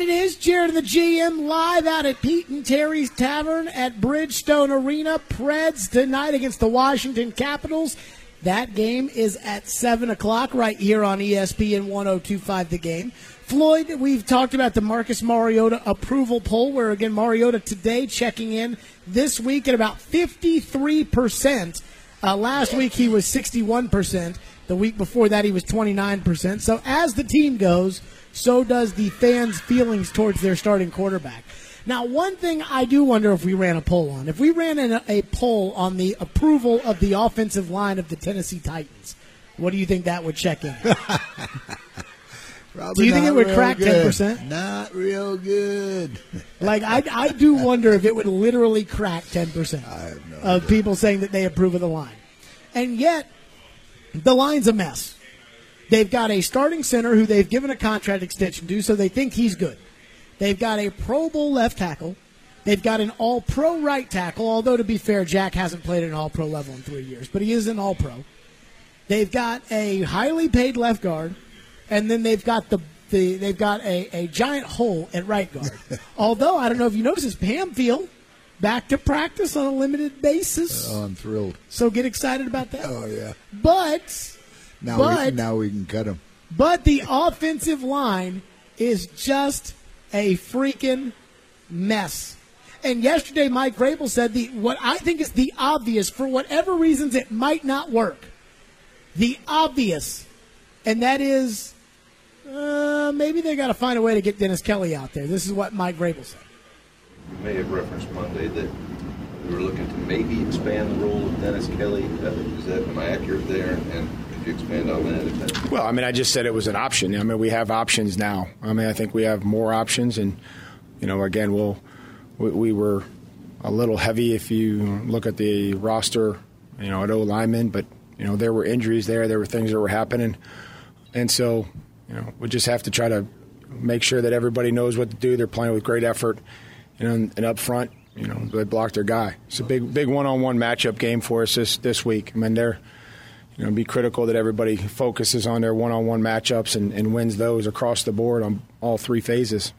And it is Jared the GM live out at Pete and Terry's Tavern at Bridgestone Arena. Preds tonight against the Washington Capitals. That game is at 7 o'clock right here on ESPN 1025 The Game. Floyd, we've talked about the Marcus Mariota approval poll, where again, Mariota today checking in this week at about 53%. Uh, last week he was 61%. The week before that he was 29%. So as the team goes, so does the fans' feelings towards their starting quarterback. Now, one thing I do wonder if we ran a poll on, if we ran a, a poll on the approval of the offensive line of the Tennessee Titans, what do you think that would check in? Do you think it would crack good. 10%? Not real good. like, I, I do wonder if it would literally crack 10% of people saying that they approve of the line. And yet, the line's a mess. They've got a starting center who they've given a contract extension to, so they think he's good. They've got a Pro Bowl left tackle. They've got an All Pro right tackle, although to be fair, Jack hasn't played at an All Pro level in three years, but he is an All Pro. They've got a highly paid left guard, and then they've got the, the they've got a, a giant hole at right guard. although I don't know if you noticed, Pamphile back to practice on a limited basis. Oh, I'm thrilled. So get excited about that. Oh yeah. But Now we but now we can cut him. but the offensive line is just a freaking mess. And yesterday, Mike Vrabel said the what I think is the obvious for whatever reasons it might not work. The obvious, and that is uh, maybe they got to find a way to get Dennis Kelly out there. This is what Mike Vrabel said. You may have referenced Monday that we were looking to maybe expand the role of Dennis Kelly. Uh, Is that, am I accurate there? And could expand on that? Well, I mean, I just said it was an option. I mean, we have options now. I mean, I think we have more options, and you know, again, we'll we, we were a little heavy if you look at the roster, you know, at O lineman, but you know, there were injuries there, there were things that were happening, and so you know, we just have to try to make sure that everybody knows what to do. They're playing with great effort, you know, and, and up front, you know, they blocked their guy. It's a big, big one-on-one matchup game for us this this week. I mean, they're you know, be critical that everybody focuses on their one-on-one matchups and, and wins those across the board on all three phases.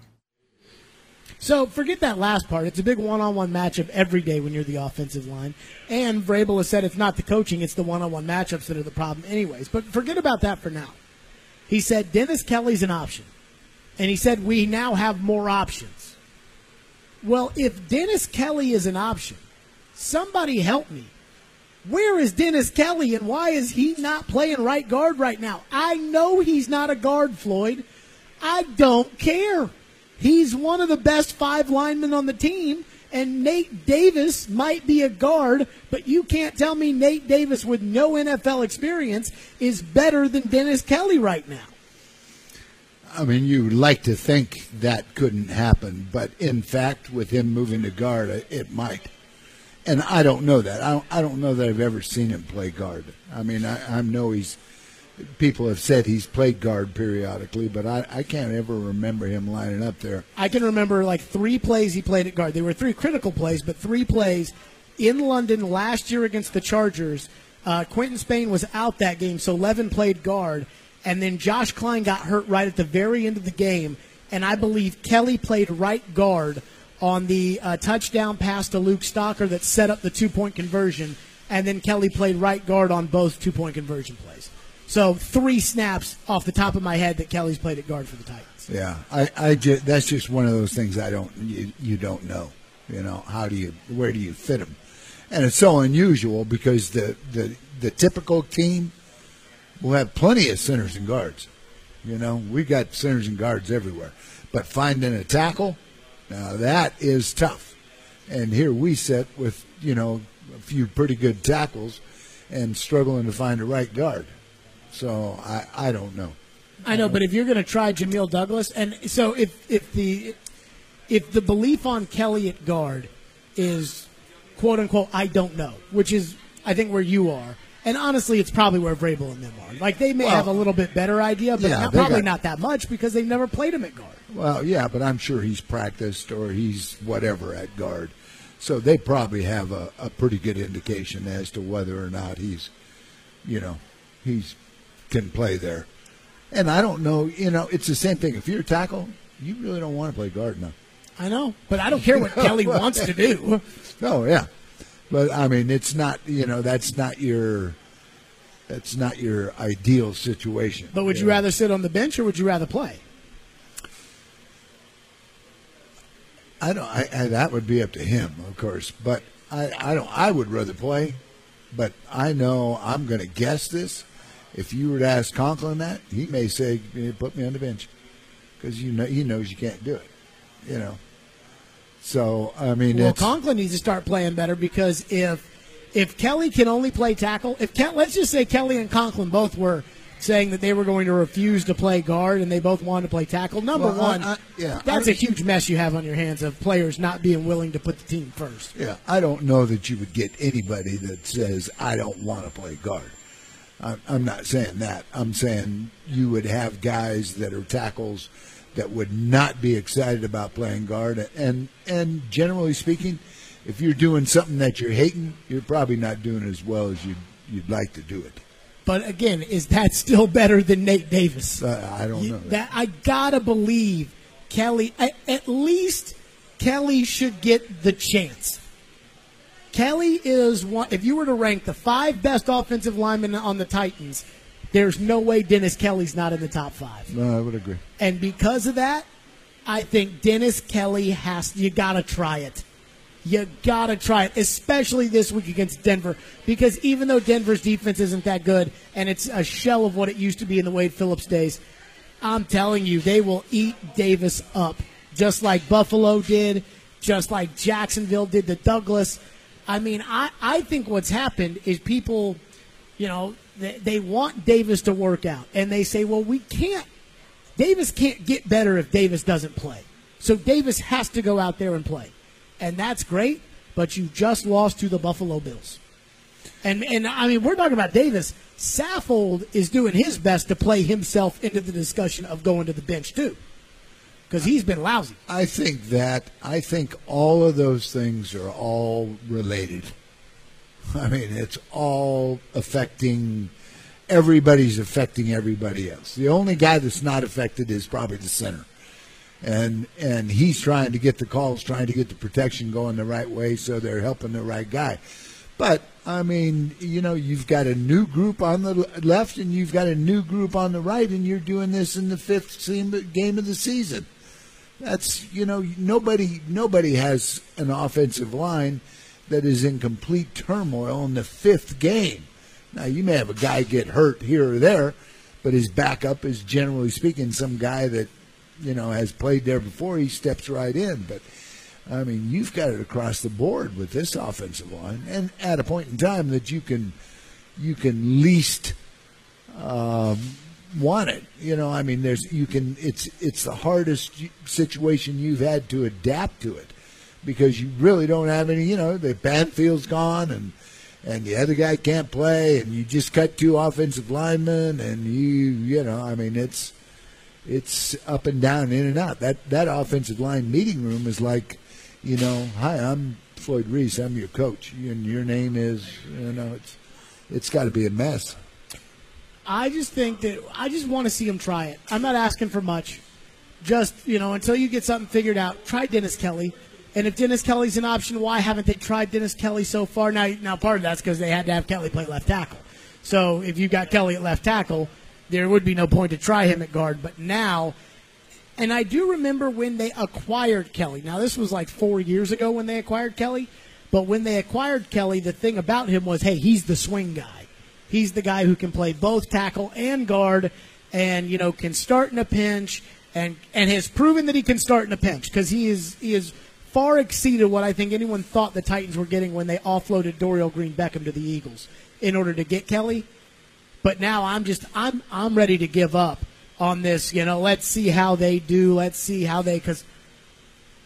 So forget that last part. It's a big one-on-one matchup every day when you're the offensive line. And Vrabel has said it's not the coaching, it's the one-on-one matchups that are the problem anyways. But forget about that for now. He said Dennis Kelly's an option. And he said we now have more options. Well, if Dennis Kelly is an option, somebody help me. Where is Dennis Kelly and why is he not playing right guard right now? I know he's not a guard, Floyd. I don't care. He's one of the best five linemen on the team, and Nate Davis might be a guard, but you can't tell me Nate Davis with no NFL experience is better than Dennis Kelly right now. I mean, you like to think that couldn't happen, but in fact, with him moving to guard, it might. And I don't know that. I don't, I don't know that I've ever seen him play guard. I mean, I, I know he's. People have said he's played guard periodically, but I, I can't ever remember him lining up there. I can remember like three plays he played at guard. They were three critical plays, but three plays in London last year against the Chargers. Uh, Quinton Spain was out that game, so Levin played guard, and then Josh Kline got hurt right at the very end of the game, and I believe Kelly played right guard on the uh, touchdown pass to Luke Stocker that set up the two point conversion, and then Kelly played right guard on both two point conversion plays. So three snaps off the top of my head that Kelly's played at guard for the Titans. Yeah, I, I just, that's just one of those things I don't you, you don't know. You know, how do you where do you fit them? And it's so unusual because the the the typical team will have plenty of centers and guards. You know, we got centers and guards everywhere, but finding a tackle, now that is tough. And here we sit with you know a few pretty good tackles, and struggling to find a right guard. So I I don't know. I know, but if you're going to try Jamil Douglas, and so if if the if the belief on Kelly at guard is quote unquote I don't know, which is I think where you are, and honestly, it's probably where Vrabel and them are. Like they may Well, have a little bit better idea, but yeah, not, probably got- not that much because they've never played him at guard. Well, yeah, but I'm sure he's practiced or he's whatever at guard. So they probably have a, a pretty good indication as to whether or not he's, you know, he's can play there. And I don't know, you know, it's the same thing. If you're a tackle, you really don't want to play guard now. I know, but I don't care what Kelly wants to do. No, yeah, but I mean, it's not you know that's not your that's not your ideal situation. But would you know. rather sit on the bench or would you rather play? I don't. I, I, that would be up to him, of course. But I, I don't. I would rather play. But I know I'm going to guess this. If you were to ask Conklin that, he may say, "Eh, "Put me on the bench," because you know he knows you can't do it. You know. So I mean, Well, Conklin needs to start playing better because if if Kelly can only play tackle, if Kel, let's just say Kelly and Conklin both were saying that they were going to refuse to play guard and they both wanted to play tackle. Number Well, one, I- yeah, that's a huge mess you have on your hands of players not being willing to put the team first. Yeah, I don't know that you would get anybody that says I don't want to play guard. I'm, I'm not saying that. I'm saying you would have guys that are tackles that would not be excited about playing guard, and and generally speaking, if you're doing something that you're hating, you're probably not doing as well as you'd you'd like to do it. But again, is that still better than Nate Davis? Uh, I don't You- know. That. that I gotta believe Kelly. At, at least Kelly should get the chance. Kelly is one. If you were to rank the five best offensive linemen on the Titans, there's no way Dennis Kelly's not in the top five. No, I would agree. And because of that, I think Dennis Kelly has. You gotta try it. You gotta try it, especially this week against Denver, because even though Denver's defense isn't that good and it's a shell of what it used to be in the Wade Phillips days, I'm telling you, they will eat Davis up, just like Buffalo did, just like Jacksonville did to Douglas. I mean, I, I think what's happened is people, you know, they, they want Davis to work out, and they say, well, we can't Davis can't get better if Davis doesn't play. So Davis has to go out there and play. And that's great, but you just lost to the Buffalo Bills. And and I mean, we're talking about Davis. Saffold is doing his best to play himself into the discussion of going to the bench too. Because he's been lousy. I think that I think all of those things are all related. I mean, it's all affecting everybody's affecting everybody else. The only guy that's not affected is probably the center. And and he's trying to get the calls, trying to get the protection going the right way so they're helping the right guy. But I mean, you know, you've got a new group on the left and you've got a new group on the right and you're doing this in the fifth game of the season that's you know nobody nobody has an offensive line that is in complete turmoil in the fifth game. Now you may have a guy get hurt here or there, but his backup is generally speaking some guy that you know has played there before. He steps right in, but I mean you've got it across the board with this offensive line, and at a point in time that you can you can least um, want it. You know, I mean, there's you can. It's it's the hardest situation you've had to adapt to it because you really don't have any. You know, the Pamphile's gone and and the other guy can't play, and you just cut two offensive linemen, and you you know, I mean, it's it's up and down, in and out. That that offensive line meeting room is like, you know, hi, I'm Floyd Reese, I'm your coach, and your name is, you know, it's it's got to be a mess. I just think that I just want to see him try it. I'm not asking for much. Just, you know, until you get something figured out, try Dennis Kelly. And if Dennis Kelly's an option, why haven't they tried Dennis Kelly so far? Now, now part of that's because they had to have Kelly play left tackle. So if you've got Kelly at left tackle, there would be no point to try him at guard. But now, and I do remember when they acquired Kelly. Now, this was like four years ago when they acquired Kelly. But when they acquired Kelly, the thing about him was, hey, he's the swing guy. He's the guy who can play both tackle and guard, and you know can start in a pinch, and and has proven that he can start in a pinch because he is he is far exceeded what I think anyone thought the Titans were getting when they offloaded Dorial Green Beckham to the Eagles in order to get Kelly. But now I'm just I'm I'm ready to give up on this. You know, let's see how they do. Let's see how they because.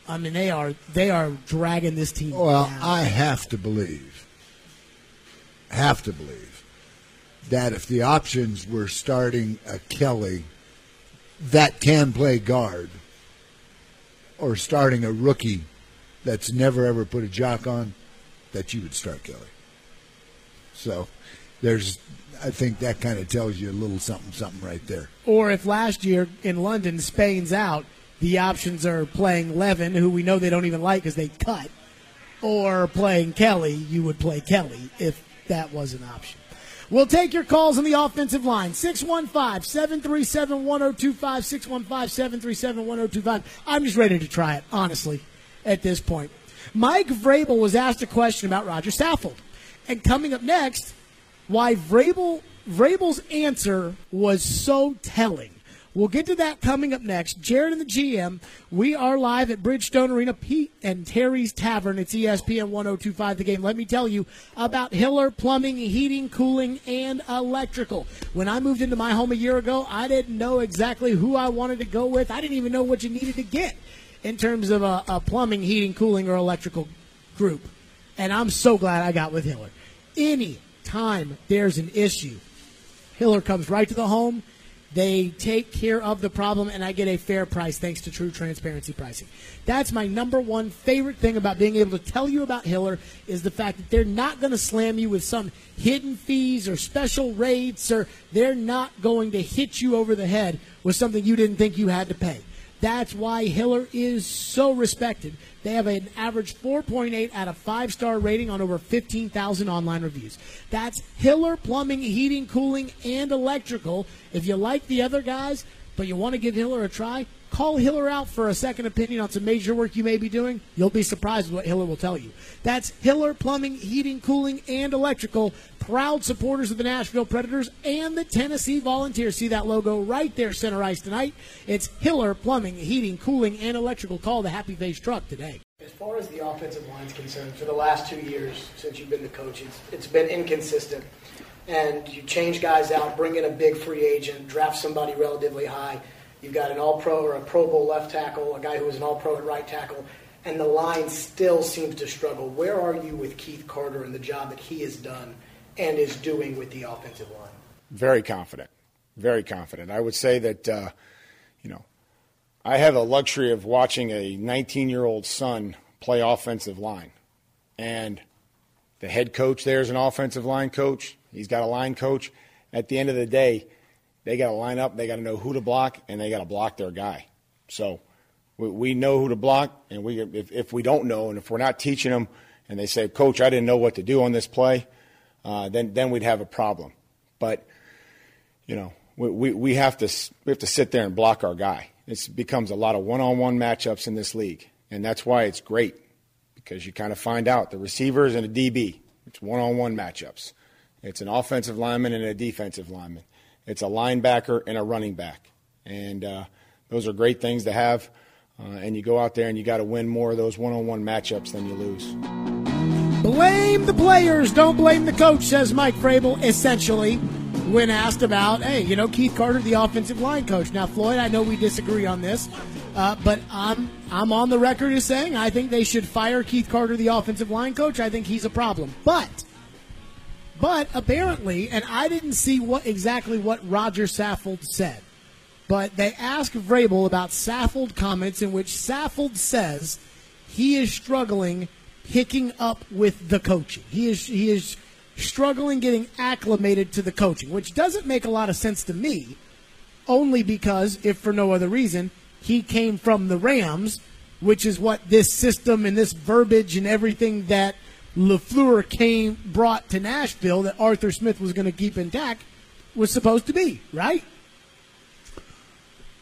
I mean, they are they are dragging this team. Well, down. I have to believe, have to believe, that if the options were starting a Kelly that can play guard or starting a rookie that's never ever put a jock on, that you would start Kelly. So there's, I think that kind of tells you a little something, something right there. Or if last year in London Spain's out, the options are playing Levin, who we know they don't even like because they cut, or playing Kelly, you would play Kelly if that was an option. We'll take your calls on the offensive line. 615 737 1025. 615 737 1025. I'm just ready to try it, honestly, at this point. Mike Vrabel was asked a question about Roger Saffold. And coming up next, why Vrabel, Vrabel's answer was so telling. We'll get to that coming up next. Jared and the GM, we are live at Bridgestone Arena, Pete and Terry's Tavern. It's ESPN 1025 The Game. Let me tell you about Hiller Plumbing, Heating, Cooling, and Electrical. When I moved into my home a year ago, I didn't know exactly who I wanted to go with. I didn't even know what you needed to get in terms of a, a plumbing, heating, cooling, or electrical group. And I'm so glad I got with Hiller. Any time there's an issue, Hiller comes right to the home they take care of the problem, and I get a fair price thanks to true transparency pricing. That's my number one favorite thing about being able to tell you about Hiller is the fact that they're not going to slam you with some hidden fees or special rates, or they're not going to hit you over the head with something you didn't think you had to pay. That's why Hiller is so respected. They have an average 4.8 out of 5 star rating on over 15,000 online reviews. That's Hiller Plumbing, Heating, Cooling, and Electrical. If you like the other guys, but you want to give Hiller a try, Call Hiller out for a second opinion on some major work you may be doing. You'll be surprised what Hiller will tell you. That's Hiller Plumbing, Heating, Cooling, and Electrical. Proud supporters of the Nashville Predators and the Tennessee Volunteers. See that logo right there, center ice tonight. It's Hiller Plumbing, Heating, Cooling, and Electrical. Call the Happy Face truck today. As far as the offensive line is concerned, for the last two years since you've been the coach, it's, it's been inconsistent. And you change guys out, bring in a big free agent, draft somebody relatively high You've got an All Pro or a Pro Bowl left tackle, a guy who was an All Pro at right tackle, and the line still seems to struggle. Where are you with Keith Carter and the job that he has done and is doing with the offensive line? Very confident. Very confident. I would say that, uh, you know, I have a luxury of watching a 19 year old son play offensive line. And the head coach there is an offensive line coach. He's got a line coach. At the end of the day, they got to line up, they got to know who to block, and they got to block their guy. So we, we know who to block, and we if, if we don't know, and if we're not teaching them, and they say, "Coach, I didn't know what to do on this play," uh, then then we'd have a problem. But you know, we, we, we have to we have to sit there and block our guy. It becomes a lot of one-on-one matchups in this league, and that's why it's great because you kind of find out the receivers and a DB. It's one-on-one matchups. It's an offensive lineman and a defensive lineman. It's a linebacker and a running back. And uh, those are great things to have. Uh, and you go out there and you got to win more of those one on one matchups than you lose. Blame the players, don't blame the coach, says Mike Vrabel, essentially, when asked about, hey, you know, Keith Carter, the offensive line coach. Now, Floyd, I know we disagree on this, uh, but I'm, I'm on the record as saying I think they should fire Keith Carter, the offensive line coach. I think he's a problem. But but apparently, and I didn't see what exactly what Roger Saffold said, but they asked Vrabel about Saffold comments in which Saffold says he is struggling picking up with the coaching. He is he is struggling getting acclimated to the coaching, which doesn't make a lot of sense to me, only because, if for no other reason, he came from the Rams, which is what this system and this verbiage and everything that LaFleur came brought to Nashville that Arthur Smith was going to keep intact was supposed to be, right?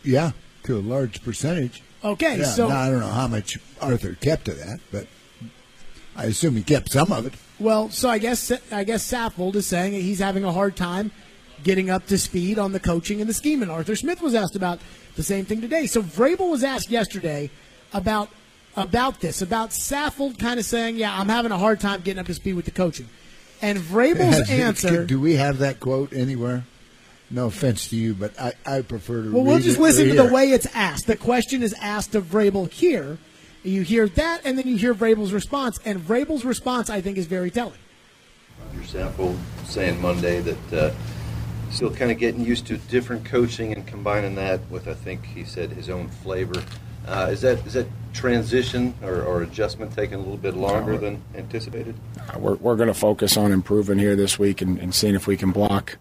Yeah, to a large percentage. Okay, yeah, so now, I don't know how much Arthur kept of that, but I assume he kept some of it. Well, so I guess I guess Saffold is saying he's having a hard time getting up to speed on the coaching and the scheme. And Arthur Smith was asked about the same thing today. So Vrabel was asked yesterday about about this, about Saffold kind of saying, "Yeah, I'm having a hard time getting up to speed with the coaching." And Vrabel's answer. Do we have that quote anywhere? No offense to you, but I, I prefer to. Well, we'll just listen to the way it's asked. The question is asked of Vrabel here. You hear that, and then you hear Vrabel's response, and Vrabel's response, I think, is very telling. Roger Saffold saying Monday that uh, still kind of getting used to different coaching and combining that with, I think he said, his own flavor. Uh, is that is that transition or, or, adjustment taking a little bit longer than anticipated? Uh, we're we're going to focus on improving here this week and, and seeing if we can block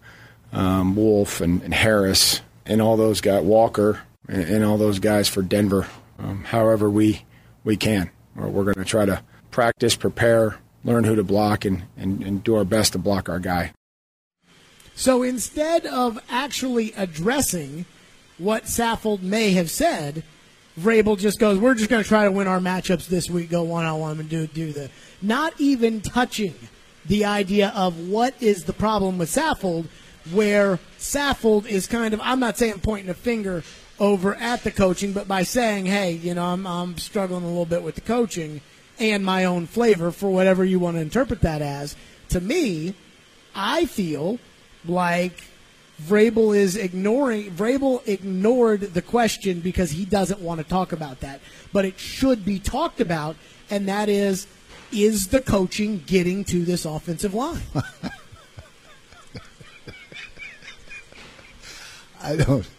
um, Wolfe and, and, Harris and all those guys, Walker, and, and all those guys for Denver, um, however we we can. Or we're going to try to practice, prepare, learn who to block, and, and, and do our best to block our guy. So instead of actually addressing what Saffold may have said, Vrabel just goes, "We're just going to try to win our matchups this week, go one on one, and do do the." Not even touching the idea of what is the problem with Saffold, where Saffold is kind of, I'm not saying pointing a finger over at the coaching, but by saying, hey, you know, I'm, I'm struggling a little bit with the coaching and my own flavor for whatever you want to interpret that as. To me, I feel like Vrabel is ignoring Vrabel ignored the question because he doesn't want to talk about that. But it should be talked about, and that is is the coaching getting to this offensive line? I don't.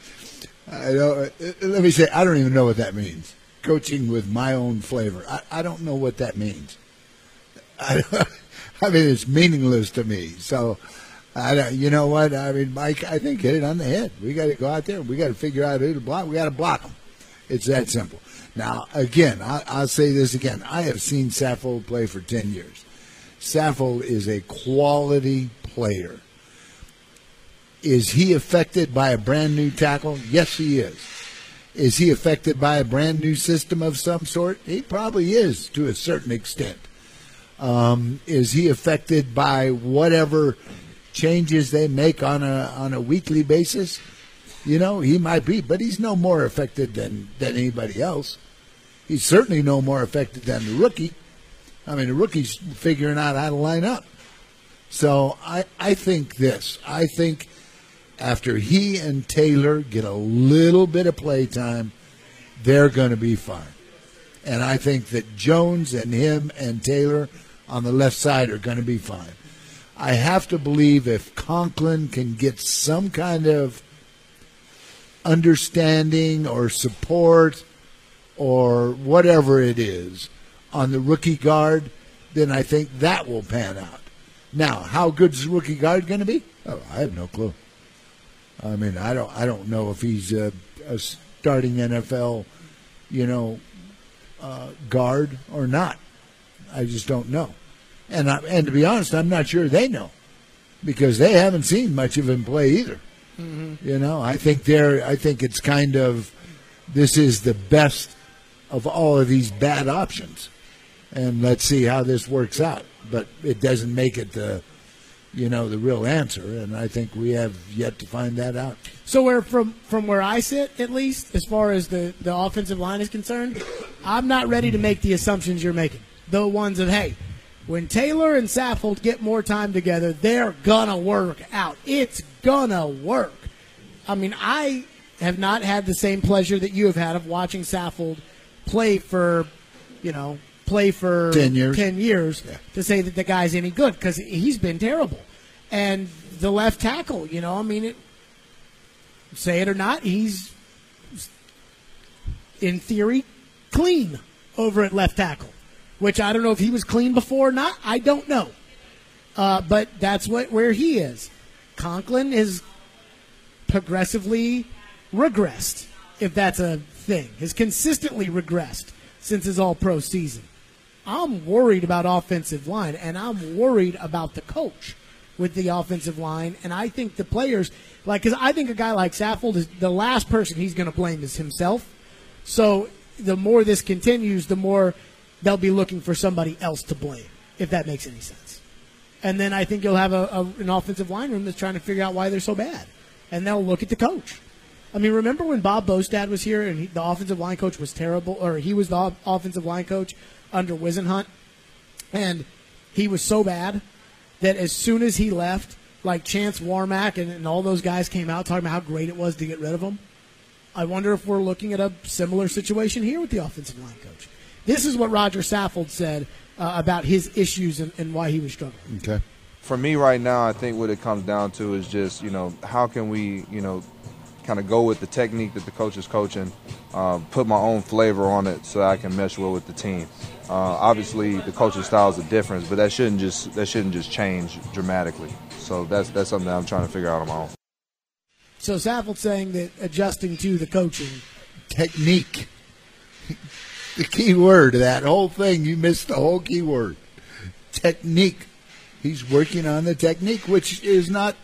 I don't. Uh, let me say, I don't even know what that means. Coaching with my own flavor. I, I don't know what that means. I, I mean, it's meaningless to me. So, I don't, you know what? I mean, Mike, I think hit it on the head. We got to go out there. We got to figure out who to block. We got to block them. It's that simple. Now, again, I, I'll say this again. I have seen Saffold play for 10 years. Saffold is a quality player. Is he affected by a brand new tackle? Yes, he is. Is he affected by a brand new system of some sort? He probably is to a certain extent. Um, is he affected by whatever changes they make on a on a weekly basis? You know, he might be, but he's no more affected than than anybody else. He's certainly no more affected than the rookie. I mean, the rookie's figuring out how to line up. So I I think this. I think after he and Taylor get a little bit of play time, they're going to be fine. And I think that Jones and him and Taylor on the left side are going to be fine. I have to believe if Conklin can get some kind of understanding or support or whatever it is on the rookie guard, then I think that will pan out. Now, how good is the rookie guard going to be? Oh, I have no clue. I mean, I don't, I don't know if he's a, a starting NFL, you know, uh, guard or not. I just don't know. And I, and to be honest, I'm not sure they know because they haven't seen much of him play either. Mm-hmm. You know, I think they're. I think it's kind of this is the best of all of these bad options, and let's see how this works out. But it doesn't make it the, you know, the real answer, and I think we have yet to find that out. So where from from where I sit, at least as far as the the offensive line is concerned, I'm not ready to make the assumptions you're making. The ones of hey, when Taylor and Saffold get more time together, they're gonna work out. It's gonna work. I mean, I have not had the same pleasure that you have had of watching Saffold play for, you know, play for 10 years. 10 years Yeah. to say that the guy's any good because he's been terrible. And the left tackle, you know, I mean, it, say it or not, he's in theory clean over at left tackle, which I don't know if he was clean before or not. I don't know. Uh, but that's what where he is. Conklin is progressively regressed, if that's a thing. Has consistently regressed since his All Pro season. I'm worried about offensive line, and I'm worried about the coach with the offensive line. And I think the players, like, because I think a guy like Saffold is the last person he's going to blame is himself. So the more this continues, the more they'll be looking for somebody else to blame, if that makes any sense. And then I think you'll have a, a, an offensive line room that's trying to figure out why they're so bad. And they'll look at the coach. I mean, remember when Bob Bostad was here and he, the offensive line coach was terrible, or he was the offensive line coach under Whisenhunt, and he was so bad that as soon as he left, like Chance Warmack and, and all those guys came out talking about how great it was to get rid of him. I wonder if we're looking at a similar situation here with the offensive line coach. This is what Roger Saffold said uh, about his issues and, and why he was struggling. Okay. for me right now, I think what it comes down to is just you know how can we you know kind of go with the technique that the coach is coaching, uh, put my own flavor on it so I can mesh well with the team. Uh, obviously, the coaching style is a difference, but that shouldn't just that shouldn't just change dramatically. So that's that's something that I'm trying to figure out on my own. So Saffold saying that adjusting to the coaching technique. The key word of that whole thing, you missed the whole key word. Technique. He's working on the technique, which is not,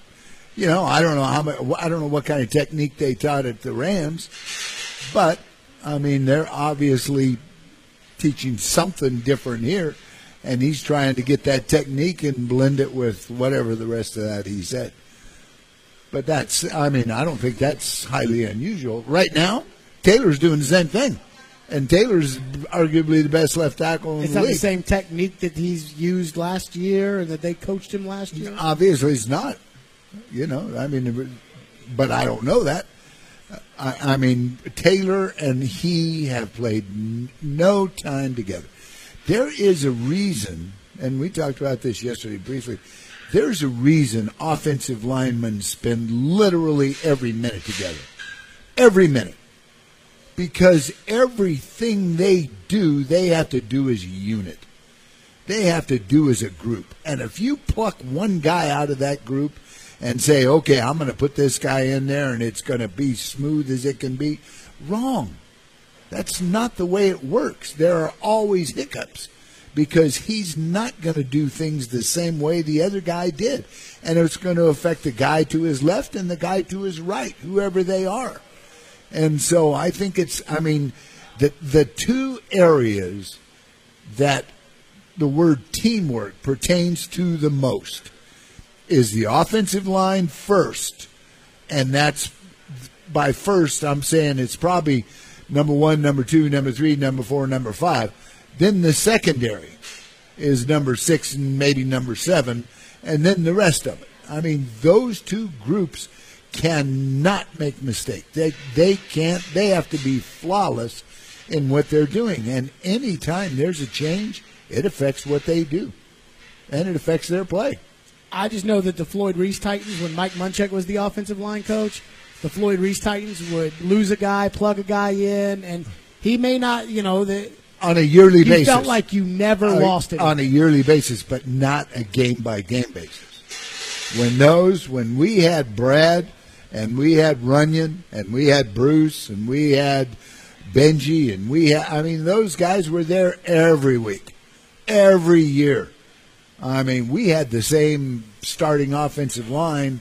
you know, I don't know how much, I don't know what kind of technique they taught at the Rams, but I mean, they're obviously teaching something different here, and he's trying to get that technique and blend it with whatever the rest of that he said. But that's, I mean, I don't think that's highly unusual. Right now, Taylor's doing the same thing. And Taylor's arguably the best left tackle in It's the not league. the same technique that he's used last year and that they coached him last year. Obviously, it's not. You know, I mean, but I don't know that. I, I mean, Taylor and he have played n- no time together. There is a reason, and we talked about this yesterday briefly. There's a reason offensive linemen spend literally every minute together. Every minute. Because everything they do, they have to do as a unit they have to do as a group. And if you pluck one guy out of that group and say, okay, I'm going to put this guy in there and it's going to be smooth as it can be, wrong. That's not the way it works. There are always hiccups because he's not going to do things the same way the other guy did. And it's going to affect the guy to his left and the guy to his right, whoever they are. And so I think it's, I mean, the, the two areas that the word teamwork pertains to the most is the offensive line first. And that's by first, I'm saying it's probably number one, number two, number three, number four, number five. Then the secondary is number six and maybe number seven, and then the rest of it. I mean, those two groups cannot make mistakes. They they can't. They have to be flawless in what they're doing. And anytime there's a change, it affects what they do, and it affects their play. I just know that the Floyd Reese Titans, when Mike Munchak was the offensive line coach, the Floyd Reese Titans would lose a guy, plug a guy in, and he may not, you know, the, On a yearly you basis, felt like you never lost it. on a yearly basis, but not a game by game basis. When those, when we had Brad, and we had Runyan, and we had Bruce, and we had Benji, and we had, I mean, those guys were there every week, every year. I mean, we had the same starting offensive line,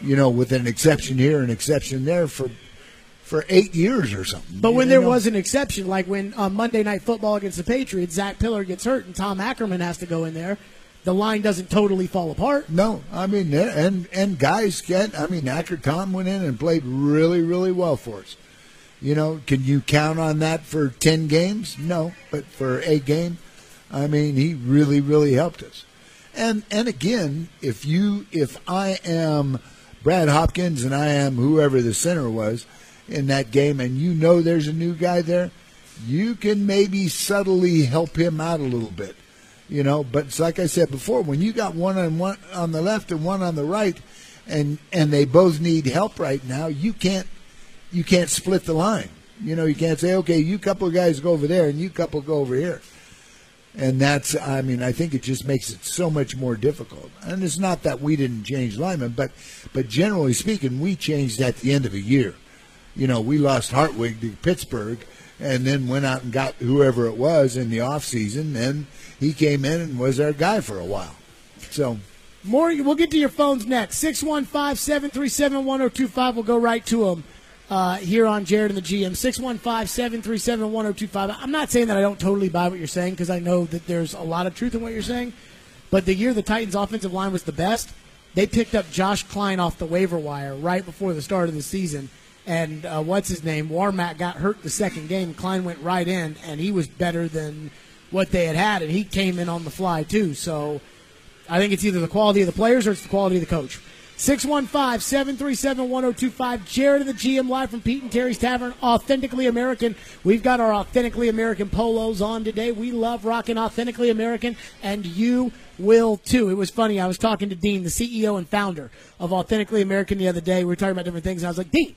you know, with an exception here, an exception there for for eight years or something. But when there know? was an exception, like when on Monday Night Football against the Patriots, Zach Piller gets hurt and Tom Ackerman has to go in there, the line doesn't totally fall apart. No, I mean, and and guys get. I mean, Acker Tom went in and played really, really well for us. You know, can you count on that for ten games? No, but for a game, I mean, he really, really helped us. And and again, if you, if I am Brad Hopkins and I am whoever the center was in that game, and you know there's a new guy there, you can maybe subtly help him out a little bit you know. But it's like I said before, when you got one on one on the left and one on the right, and and they both need help right now, you can't you can't split the line. You know, you can't say, okay, you couple of guys go over there and you couple go over here. And that's, I mean, I think it just makes it so much more difficult. And it's not that we didn't change linemen, but but generally speaking, we changed at the end of a year. You know, we lost Hartwig to Pittsburgh, and then went out and got whoever it was in the off season, and he came in and was our guy for a while. So More, we'll get to your phones next. 615 737 1025. We'll go right to them uh, here on Jared and the GM. 615 737 1025. I'm not saying that I don't totally buy what you're saying because I know that there's a lot of truth in what you're saying. But the year the Titans' offensive line was the best, they picked up Josh Kline off the waiver wire right before the start of the season. And uh, what's his name? Warmack got hurt the second game. Kline went right in, and he was better than what they had had, and he came in on the fly too. So I think it's either the quality of the players or it's the quality of the coach. 615 737 1025. Jared and the GM live from Pete and Terry's Tavern. Authentically American. We've got our Authentically American polos on today. We love rocking Authentically American, and you will too. It was funny. I was talking to Dean, the CEO and founder of Authentically American, the other day. We were talking about different things, and I was like, Dean,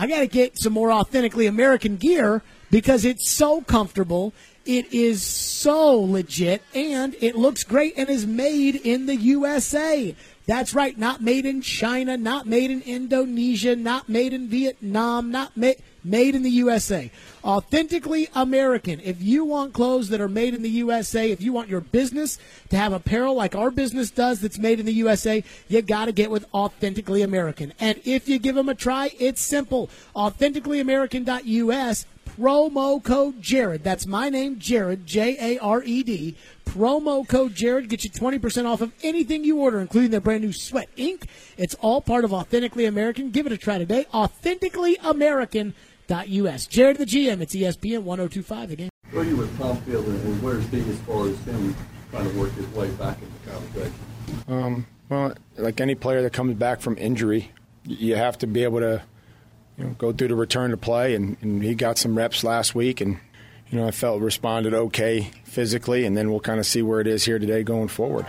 I got to get some more authentically American gear because it's so comfortable. It is so legit and it looks great and is made in the USA. That's right, not made in China, not made in Indonesia, not made in Vietnam, not made made in the USA. Authentically American. If you want clothes that are made in the USA, if you want your business to have apparel like our business does that's made in the USA, you got to get with Authentically American. And if you give them a try, it's simple. AuthenticallyAmerican.us promo code Jared. That's my name, Jared, J A R E D. Promo code Jared gets you 20% off of anything you order, including their brand new Sweat Ink. It's all part of Authentically American. Give it a try today. AuthenticallyAmerican.us. Jared the GM, it's ESPN 1025 again. Where are you with Tom Field and where's he as far as him trying to work his way back into the conversation? Um, well, like any player that comes back from injury, you have to be able to, you know, go through the return to play. And, and he got some reps last week, and you know, I felt responded okay physically, and then we'll kind of see where it is here today going forward.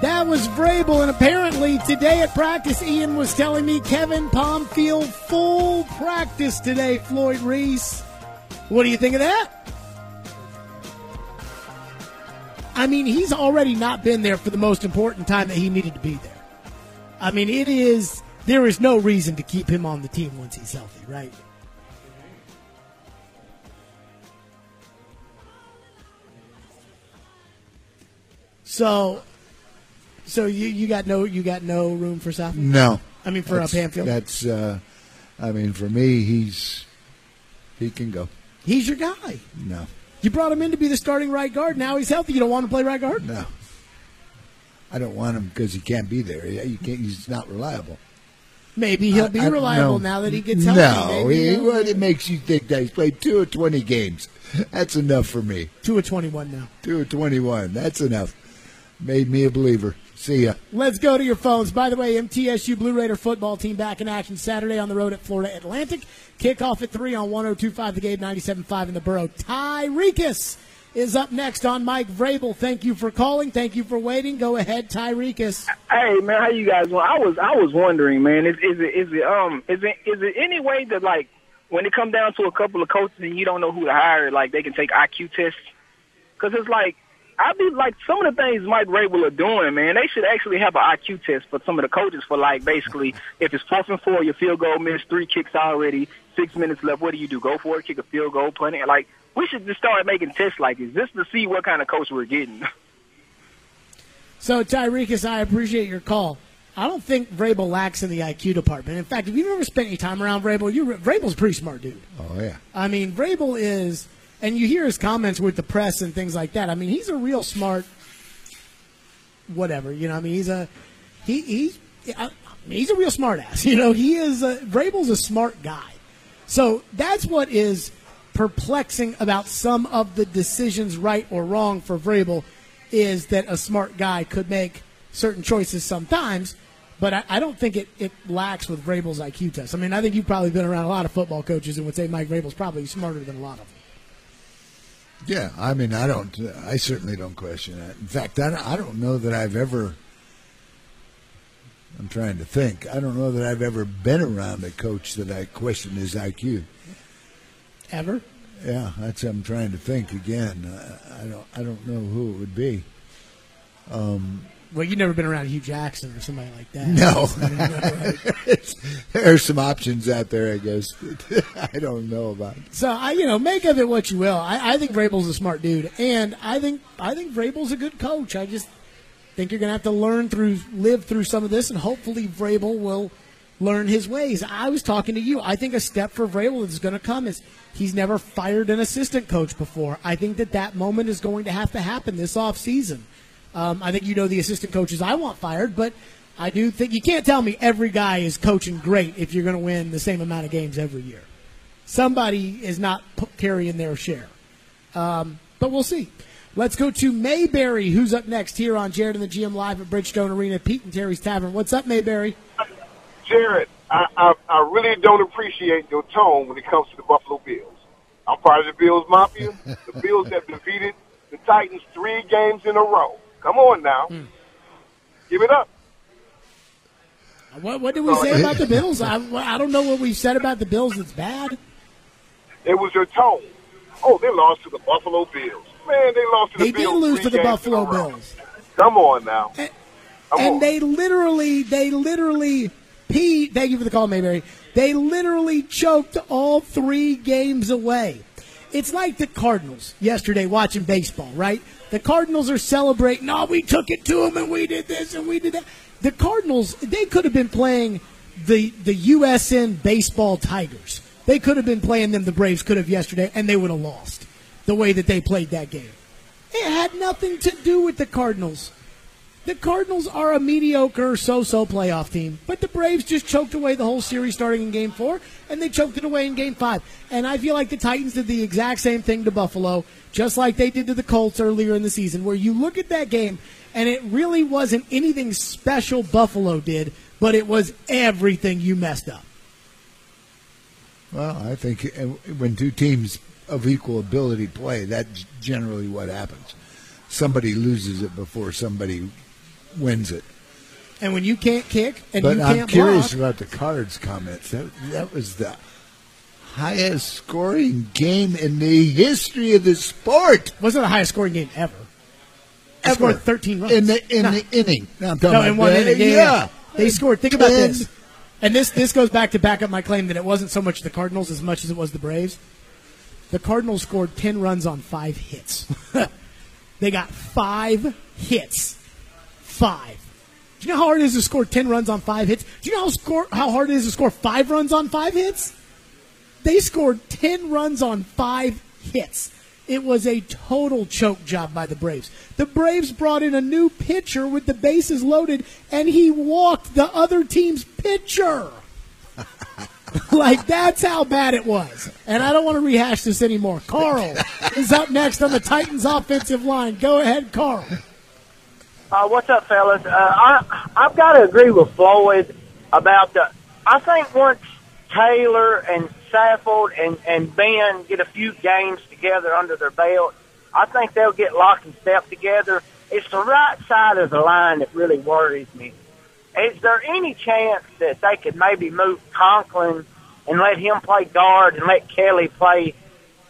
That was Vrabel, and apparently today at practice, Ian was telling me Kevin Pamphile full practice today. Floyd Reese, what do you think of that? I mean, he's already not been there for the most important time that he needed to be there. I mean, it is there is no reason to keep him on the team once he's healthy, right? So, so you, you got no you got no room for South? No, I mean for uh, That's- Pamphile. That's, uh, I mean, for me, he's he can go. He's your guy. No, You brought him in to be the starting right guard. Now he's healthy. You don't want to play right guard? no, I don't want him because he can't be there. You can't. He's not reliable. Maybe he'll be I- I- reliable no. now that he gets healthy. No, Maybe he, what it makes you think that he's played two or twenty games. That's enough for me. two or twenty-one now. Two or twenty-one. That's enough. Made me a believer. See ya. Let's go to your phones. By the way, MTSU Blue Raider football team back in action Saturday on the road at Florida Atlantic. Kickoff at 3 on 1025 The Game 97.5 in the borough. Tyrekus is up next on Mike Vrabel. Thank you for calling. Thank you for waiting. Go ahead, Tyrekus. Hey man, how you guys doing? I was I was wondering, man, is is it is it um is it is it any way that like when it come down to a couple of coaches and you don't know who to hire, like they can take IQ tests? Because it's like I be like some of the things Mike Rabel are doing, man. They should actually have an IQ test for some of the coaches for like basically if it's fourth and four, your field goal missed, three kicks already, six minutes left. What do you do? Go for it, kick a field goal, punt it. Like we should just start making tests like this, just to see what kind of coach we're getting. So, Tyreekus, I appreciate your call. I don't think Vrabel lacks in the IQ department. In fact, if you've ever spent any time around Vrabel, you Vrabel's a pretty smart dude. Oh yeah. I mean, Vrabel is, and you hear his comments with the press and things like that. I mean, he's a real smart, whatever. You know, I mean, he's a he he's I, he's a real smart ass. You know, he is a, Vrabel's a smart guy. So that's what is perplexing about some of the decisions, right or wrong, for Vrabel, is that a smart guy could make certain choices sometimes. But I, I don't think it, it lacks with Vrabel's IQ test. I mean, I think you've probably been around a lot of football coaches and would say Mike Vrabel's probably smarter than a lot of them. Yeah, I mean, I don't. I certainly don't question that. In fact, I don't, I don't know that I've ever. I'm trying to think. I don't know that I've ever been around a coach that I question his IQ. Ever? Yeah, that's. I'm trying to think again. I, I don't. I don't know who it would be. Um, well, you've never been around Hue Jackson or somebody like that. No, there are some options out there. I guess I don't know about. So I, you know, make of it what you will. I, I think Vrabel's a smart dude, and I think I think Vrabel's a good coach. I just think you're going to have to learn through, live through some of this, and hopefully Vrabel will learn his ways. I was talking to you. I think a step for Vrabel is going to come is he's never fired an assistant coach before. I think that that moment is going to have to happen this off season. Um, I think you know the assistant coaches I want fired, but I do think you can't tell me every guy is coaching great if you're going to win the same amount of games every year somebody is not carrying their share. Um, but we'll see. Let's go to Mayberry, who's up next here on Jared and the GM Live at Bridgestone Arena, Pete and Terry's Tavern. What's up, Mayberry? Jared, I, I, I really don't appreciate your tone when it comes to the Buffalo Bills. I'm part of the Bills Mafia. the Bills have defeated the Titans three games in a row. Come on now. Hmm. Give it up. What, what did we say about the Bills? I, I don't know what we said about the Bills that's bad. It was your tone. Oh, they lost to the Buffalo Bills. Man, they lost to the They did Bills. lose to the Buffalo in a row. Bills. Come on now. And- Come and on. they literally, they literally, Pete, thank you for the call, Mayberry. They literally choked all three games away. It's like the Cardinals yesterday watching baseball, right? The Cardinals are celebrating, oh, we took it to them and we did this and we did that. The Cardinals, they could have been playing the, the USN baseball Tigers. They could have been playing them, the Braves could have yesterday, and they would have lost the way that they played that game. It had nothing to do with the Cardinals. The Cardinals are a mediocre so-so playoff team, but the Braves just choked away the whole series starting in Game Four, and they choked it away in Game Five. And I feel like the Titans did the exact same thing to Buffalo, just like they did to the Colts earlier in the season, where you look at that game, and it really wasn't anything special Buffalo did, but it was everything you messed up. Well, I think uh, when two teams of equal ability play, that's generally what happens. Somebody loses it before somebody wins it. And when you can't kick and but you I'm can't curious block, about the Cards comments. That, that was the highest scoring game in the history of the sport. wasn't the highest scoring game ever. They Ever. scored 13 runs. in the in No. the inning. No, I'm talking No, about in one inning. Yeah. They scored. Think about 10. this. And this this goes back to back up my claim that it wasn't so much the Cardinals as much as it was the Braves. The Cardinals scored 10 runs on 5 hits. they got 5 hits. 5. Do you know how hard it is to score 10 runs on 5 hits? Do you know how score how hard it is to score 5 runs on 5 hits? They scored 10 runs on 5 hits. It was a total choke job by the Braves. The Braves brought in a new pitcher with the bases loaded, and he walked the other team's pitcher. like, that's how bad it was. And I don't want to rehash this anymore. Carl is up next on the Titans offensive line. Go ahead, Carl. Uh, what's up, fellas? Uh, I I've got to agree with Floyd about the. I think once Taylor and Saffold and and Ben get a few games together under their belt, I think they'll get locked and step together. It's the right side of the line that really worries me. Is there any chance that they could maybe move Conklin and let him play guard and let Kelly play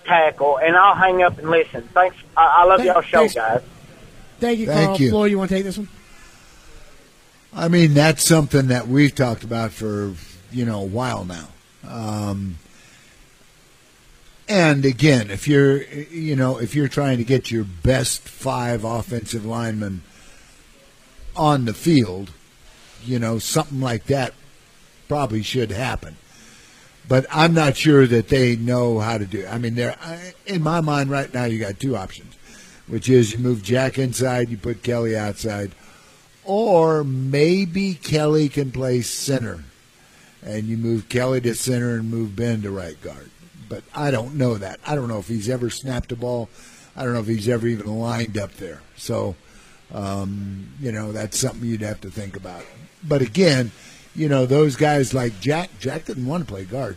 tackle? And I'll hang up and listen. Thanks. I, I love y'all show, thanks. guys. Thank you, Thank Carl. you. Floyd, you want to take this one? I mean, that's something that we've talked about for you know a while now. Um, and again, if you're you know if you're trying to get your best five offensive linemen on the field, you know something like that probably should happen. But I'm not sure that they know how to do it. I mean, there in my mind right now, you got two options, which is you move Jack inside, you put Kelly outside, or maybe Kelly can play center, and you move Kelly to center and move Ben to right guard. But I don't know that. I don't know if he's ever snapped a ball. I don't know if he's ever even lined up there. So, um, you know, that's something you'd have to think about. But again, you know, those guys like Jack. Jack didn't want to play guard.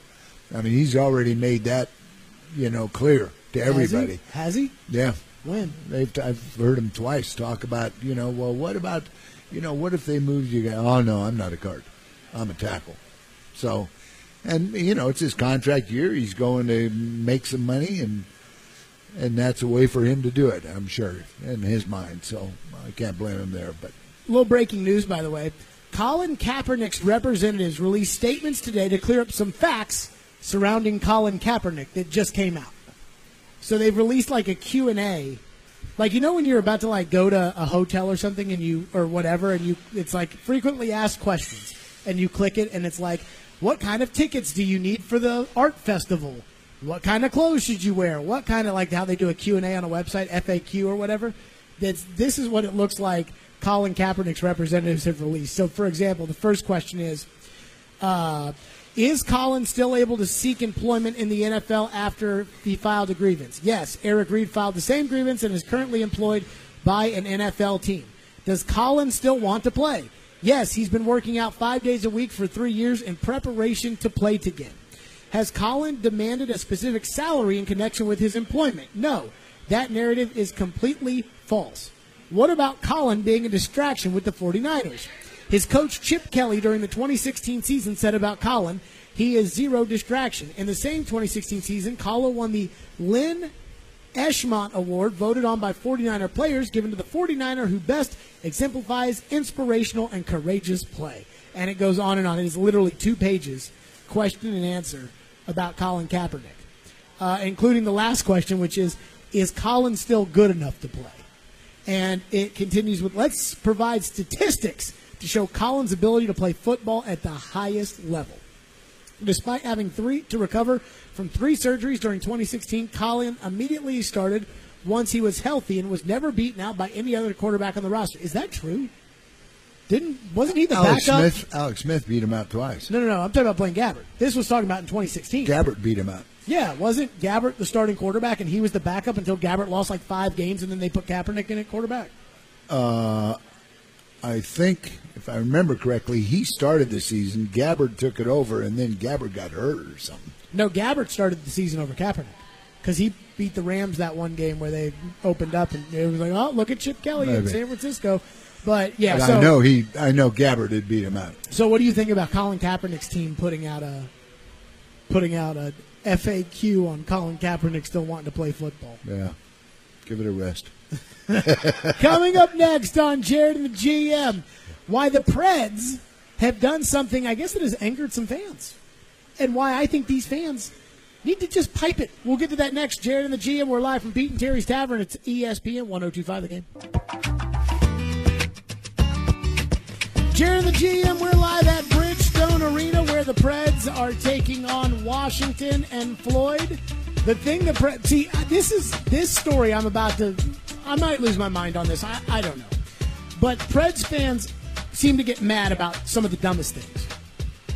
I mean, he's already made that, you know, clear to everybody. Has he? Has he? Yeah. When? They've, I've heard him twice talk about, you know, well, what about, you know, what if they moved you? guys? Oh no, I'm not a guard. I'm a tackle. So, and you know, it's his contract year. He's going to make some money, and and that's a way for him to do it. I'm sure in his mind. So I can't blame him there. But little breaking news, by the way. Colin Kaepernick's representatives released statements today to clear up some facts surrounding Colin Kaepernick that just came out. So they've released like a Q&A. Like you know when you're about to like go to a hotel or something and you or whatever and you it's like frequently asked questions and you click it and it's like what kind of tickets do you need for the art festival? What kind of clothes should you wear? What kind of like how they do a Q&A on a website, FAQ or whatever? That's this is what it looks like Colin Kaepernick's representatives have released. So for example, the first question is uh, is Colin still able to seek employment in the NFL after he filed a grievance? Yes, Eric Reid filed the same grievance and is currently employed by an NFL team. Does Colin still want to play? Yes, he's been working out five days a week for three years in preparation to play again. Has Colin demanded a specific salary in connection with his employment? No. That narrative is completely false. What about Colin being a distraction with the 49ers? His coach Chip Kelly during the 2016 season said about Colin, he is zero distraction. In the same 2016 season, Colin won the Len Eshmont Award, voted on by 49er players, given to the 49er who best exemplifies inspirational and courageous play. And it goes on and on. It is literally two pages question and answer about Colin Kaepernick, uh, including the last question, which is Is Colin still good enough to play? And it continues with Let's provide statistics to show Colin's ability to play football at the highest level. Despite having three to recover from three surgeries during 2016, Colin immediately started once he was healthy and was never beaten out by any other quarterback on the roster. Is that true? Didn't wasn't he the Alex backup? Smith. Alex Smith beat him out twice. No, no, no. I'm talking about Blaine Gabbert. This was talking about in 2016. Gabbert beat him out. Yeah, wasn't Gabbert the starting quarterback and he was the backup until Gabbert lost like five games and then they put Kaepernick in at quarterback? Uh, I think, if I remember correctly, he started the season. Gabbert took it over, and then Gabbert got hurt or something. No, Gabbert started the season over Kaepernick because he beat the Rams that one game where they opened up and it was like, oh, look at Chip Kelly in San Francisco. But yeah, But so I know he. I know Gabbert did beat him out. So, what do you think about Colin Kaepernick's team putting out a putting out a FAQ on Colin Kaepernick still wanting to play football? Yeah, give it a rest. Coming up next on Jared and the GM, why the Preds have done something I guess that has angered some fans, and why I think these fans need to just pipe it. We'll get to that next. Jared and the GM. We're live from Pete and Terry's Tavern. It's ESPN 1025 The Game. Jared and the GM, we're live at Bridgestone Arena where the Preds are taking on Washington and Floyd. The thing the Preds see, this is this story. I'm about to, I might lose my mind on this. I, I don't know, but Preds fans seem to get mad about some of the dumbest things.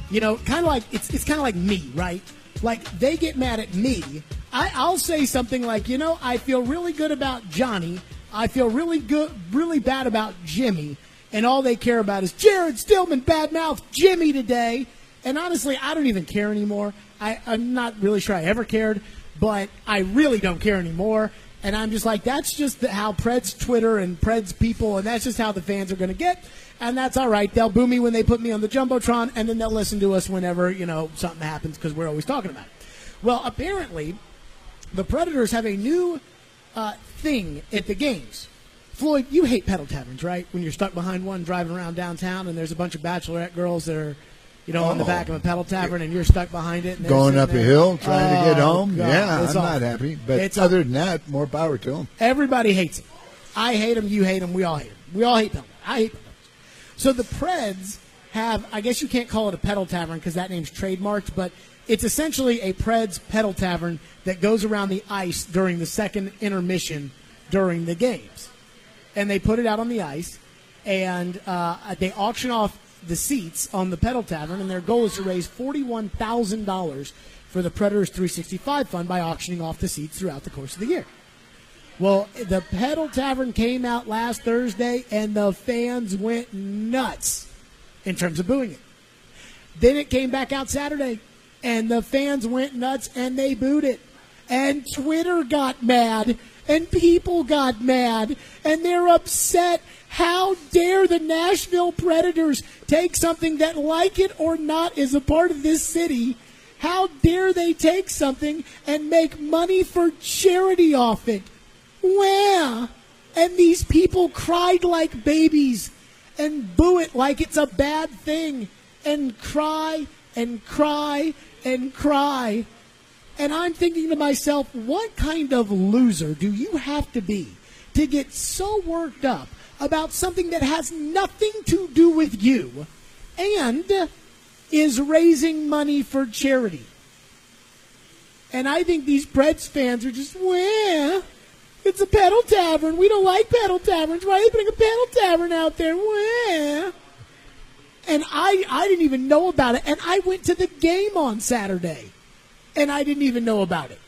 You know, kind of like it's it's kind of like me, right? Like they get mad at me. I, I'll say something like, you know, I feel really good about Johnny. I feel really good, really bad about Jimmy, and all they care about is Jared Stillman badmouth Jimmy today. And honestly, I don't even care anymore. I, I'm not really sure I ever cared, but I really don't care anymore. And I'm just like, that's just how Preds Twitter and Preds people, and that's just how the fans are going to get. And that's all right. They'll boo me when they put me on the Jumbotron, and then they'll listen to us whenever, you know, something happens because we're always talking about it. Well, apparently, the Predators have a new uh, thing at the games. Floyd, you hate pedal taverns, right? When you're stuck behind one driving around downtown and there's a bunch of bachelorette girls that are, you know, on the Oh. back of a pedal tavern and you're stuck behind it. And Going up a hill, trying to get Oh, home. God, yeah, I'm it's not happy. But It's other than that, more power to them. Everybody hates it. I hate them. You hate them. We all hate them. We all hate them. I hate them. So the Preds have, I guess you can't call it a pedal tavern because that name's trademarked, but it's essentially a Preds pedal tavern that goes around the ice during the second intermission during the games. And they put it out on the ice, and uh, they auction off the seats on the pedal tavern, and their goal is to raise $41,000 for the Predators 365 Fund by auctioning off the seats throughout the course of the year. Well, the Pedal Tavern came out last Thursday, and the fans went nuts in terms of booing it. Then it came back out Saturday, and the fans went nuts and they booed it. And Twitter got mad, and people got mad, and they're upset. How dare the Nashville Predators take something that, like it or not, is a part of this city? How dare they take something and make money for charity off it? Where? And these people cried like babies and boo it like it's a bad thing and cry and cry and cry. And I'm thinking to myself, what kind of loser do you have to be to get so worked up about something that has nothing to do with you and is raising money for charity? And I think these Preds fans are just, well, it's a pedal tavern. We don't like pedal taverns. Why are they putting a pedal tavern out there? Well, and I, I didn't even know about it. And I went to the game on Saturday, and I didn't even know about it.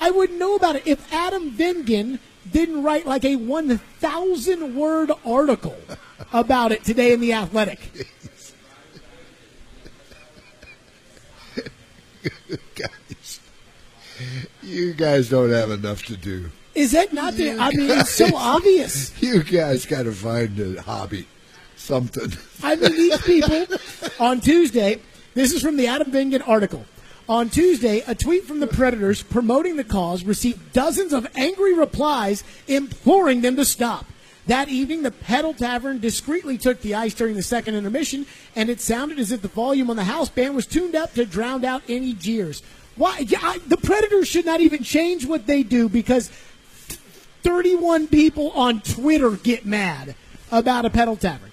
I wouldn't know about it if Adam Vingan didn't write like a 1,000 word article about it today in The Athletic. guys, you guys don't have enough to do. Is that not the? I mean, it's so obvious. You guys got to find a hobby, something. I mean, these people on Tuesday, this is from the Adam Vingan article. On Tuesday, a tweet from the Predators promoting the cause received dozens of angry replies imploring them to stop. That evening, the Pedal Tavern discreetly took the ice during the second intermission, and it sounded as if the volume on the house band was tuned up to drown out any jeers. Why? Yeah, I, the Predators should not even change what they do because 31 people on Twitter get mad about a pedal tavern.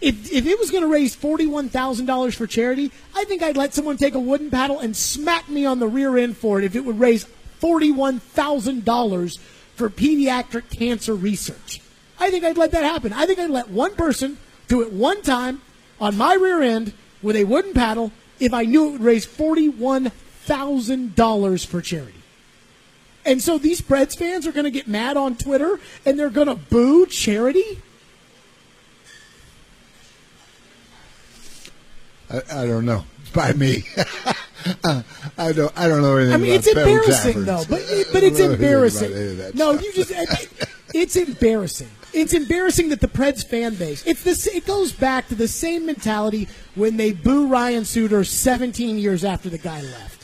If, if it was going to raise $41,000 for charity, I think I'd let someone take a wooden paddle and smack me on the rear end for it if it would raise $41,000 for pediatric cancer research. I think I'd let that happen. I think I'd let one person do it one time on my rear end with a wooden paddle if I knew it would raise $41,000 for charity. And so these Preds fans are going to get mad on Twitter and they're going to boo charity? I, I don't know. By me. Uh, I don't. I don't know anything. I mean, it's embarrassing though. But but it's know anything about embarrassing. any of that No, stuff. you just. It's embarrassing. It's embarrassing that the Preds fan base. It's this. It goes back to the same mentality when they boo Ryan Suter 17 years after the guy left.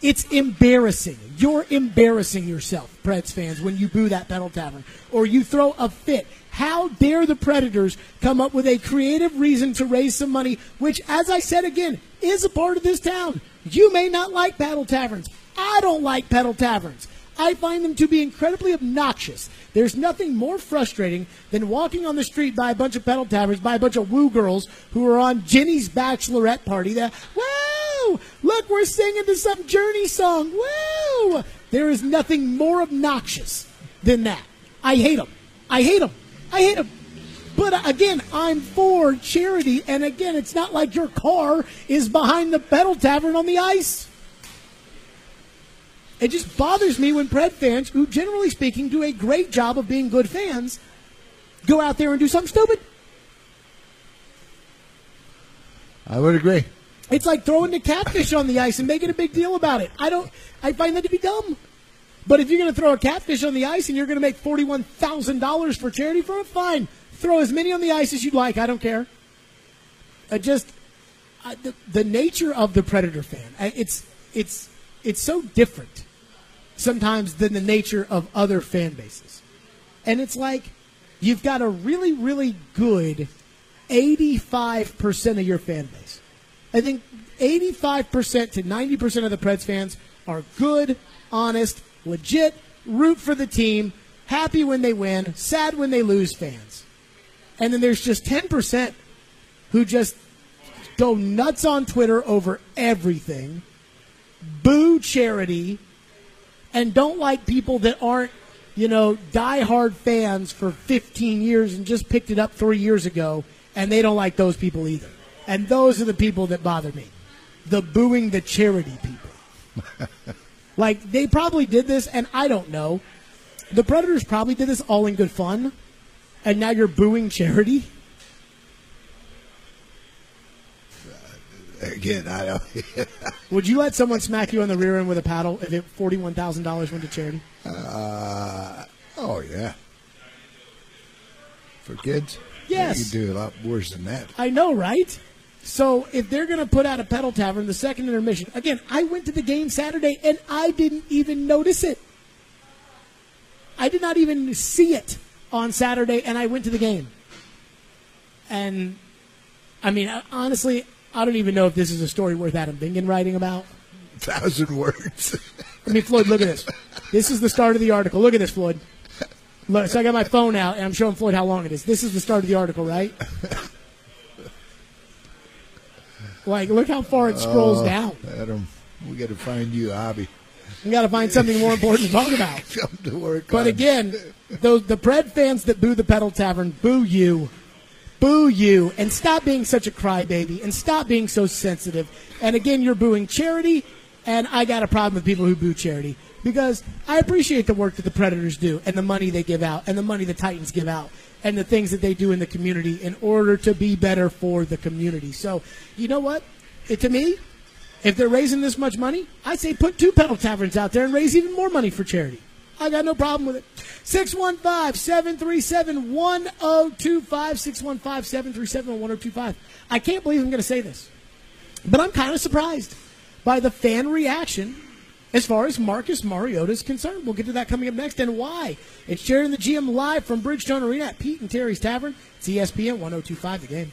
It's embarrassing. You're embarrassing yourself, Preds fans, when you boo that pedal tavern or you throw a fit. How dare the Predators come up with a creative reason to raise some money, which, as I said again, is a part of this town. You may not like pedal taverns. I don't like pedal taverns. I find them to be incredibly obnoxious. There's nothing more frustrating than walking on the street by a bunch of pedal taverns, by a bunch of woo girls who are on Jenny's bachelorette party. That Look, we're singing to some Journey song. Woo! There is nothing more obnoxious than that. I hate them. I hate them. I hate them. But uh, again, I'm for charity, and again, it's not like your car is behind the pedal tavern on the ice. It just bothers me when Pred fans, who generally speaking do a great job of being good fans, go out there and do something stupid. I would agree. It's like throwing the catfish on the ice and making a big deal about it. I don't. I find that to be dumb. But if you're going to throw a catfish on the ice and you're going to make forty-one thousand dollars for charity for it, fine. Throw as many on the ice as you'd like. I don't care. I just I, the, the nature of the Predator fan. I, it's it's it's so different sometimes than the nature of other fan bases, and it's like you've got a really really good eighty-five percent of your fan base. I think 85% to 90% of the Preds fans are good, honest, legit, root for the team, happy when they win, sad when they lose fans. And then there's just 10% who just go nuts on Twitter over everything, boo charity, and don't like people that aren't, you know, diehard fans for 15 years and just picked it up three years ago, and they don't like those people either. And those are the people that bother me. The booing the charity people. like, they probably did this, and I don't know. The Predators probably did this all in good fun, and now you're booing charity? Again, I don't. Would you let someone smack you on the rear end with a paddle if it $41,000 went to charity? Uh, oh yeah. For kids, Yes. you do a lot worse than that. I know, right? So if they're going to put out a pedal tavern, the second intermission, again, I went to the game Saturday and I didn't even notice it. I did not even see it on Saturday, and I went to the game. And I mean, honestly, I don't even know if this is a story worth Adam Vingan writing about. Thousand words. I mean, Floyd, look at this. This is the start of the article. Look at this, Floyd. Look, so I got my phone out, and I'm showing Floyd how long it is. This is the start of the article, right? Like, look how far it scrolls Oh, down. Adam, we got to find you a hobby. We got to find something more important to talk about. Come to work. But on. again, those the Pred fans that boo the Pedal Tavern, boo you, boo you, and stop being such a crybaby, and stop being so sensitive. And again, you're booing charity, and I got a problem with people who boo charity because I appreciate the work that the Predators do, and the money they give out, and the money the Titans give out, and the things that they do in the community in order to be better for the community. So, you know what? It, to me, if they're raising this much money, I say put two pedal taverns out there and raise even more money for charity. I got no problem with it. 615 737 1025. 615 737 1025. I can't believe I'm going to say this, but I'm kind of surprised by the fan reaction as far as Marcus Mariota is concerned. We'll get to that coming up next and why. It's Jared and the GM live from Bridgestone Arena at Pete and Terry's Tavern. It's ESPN 1025 the game.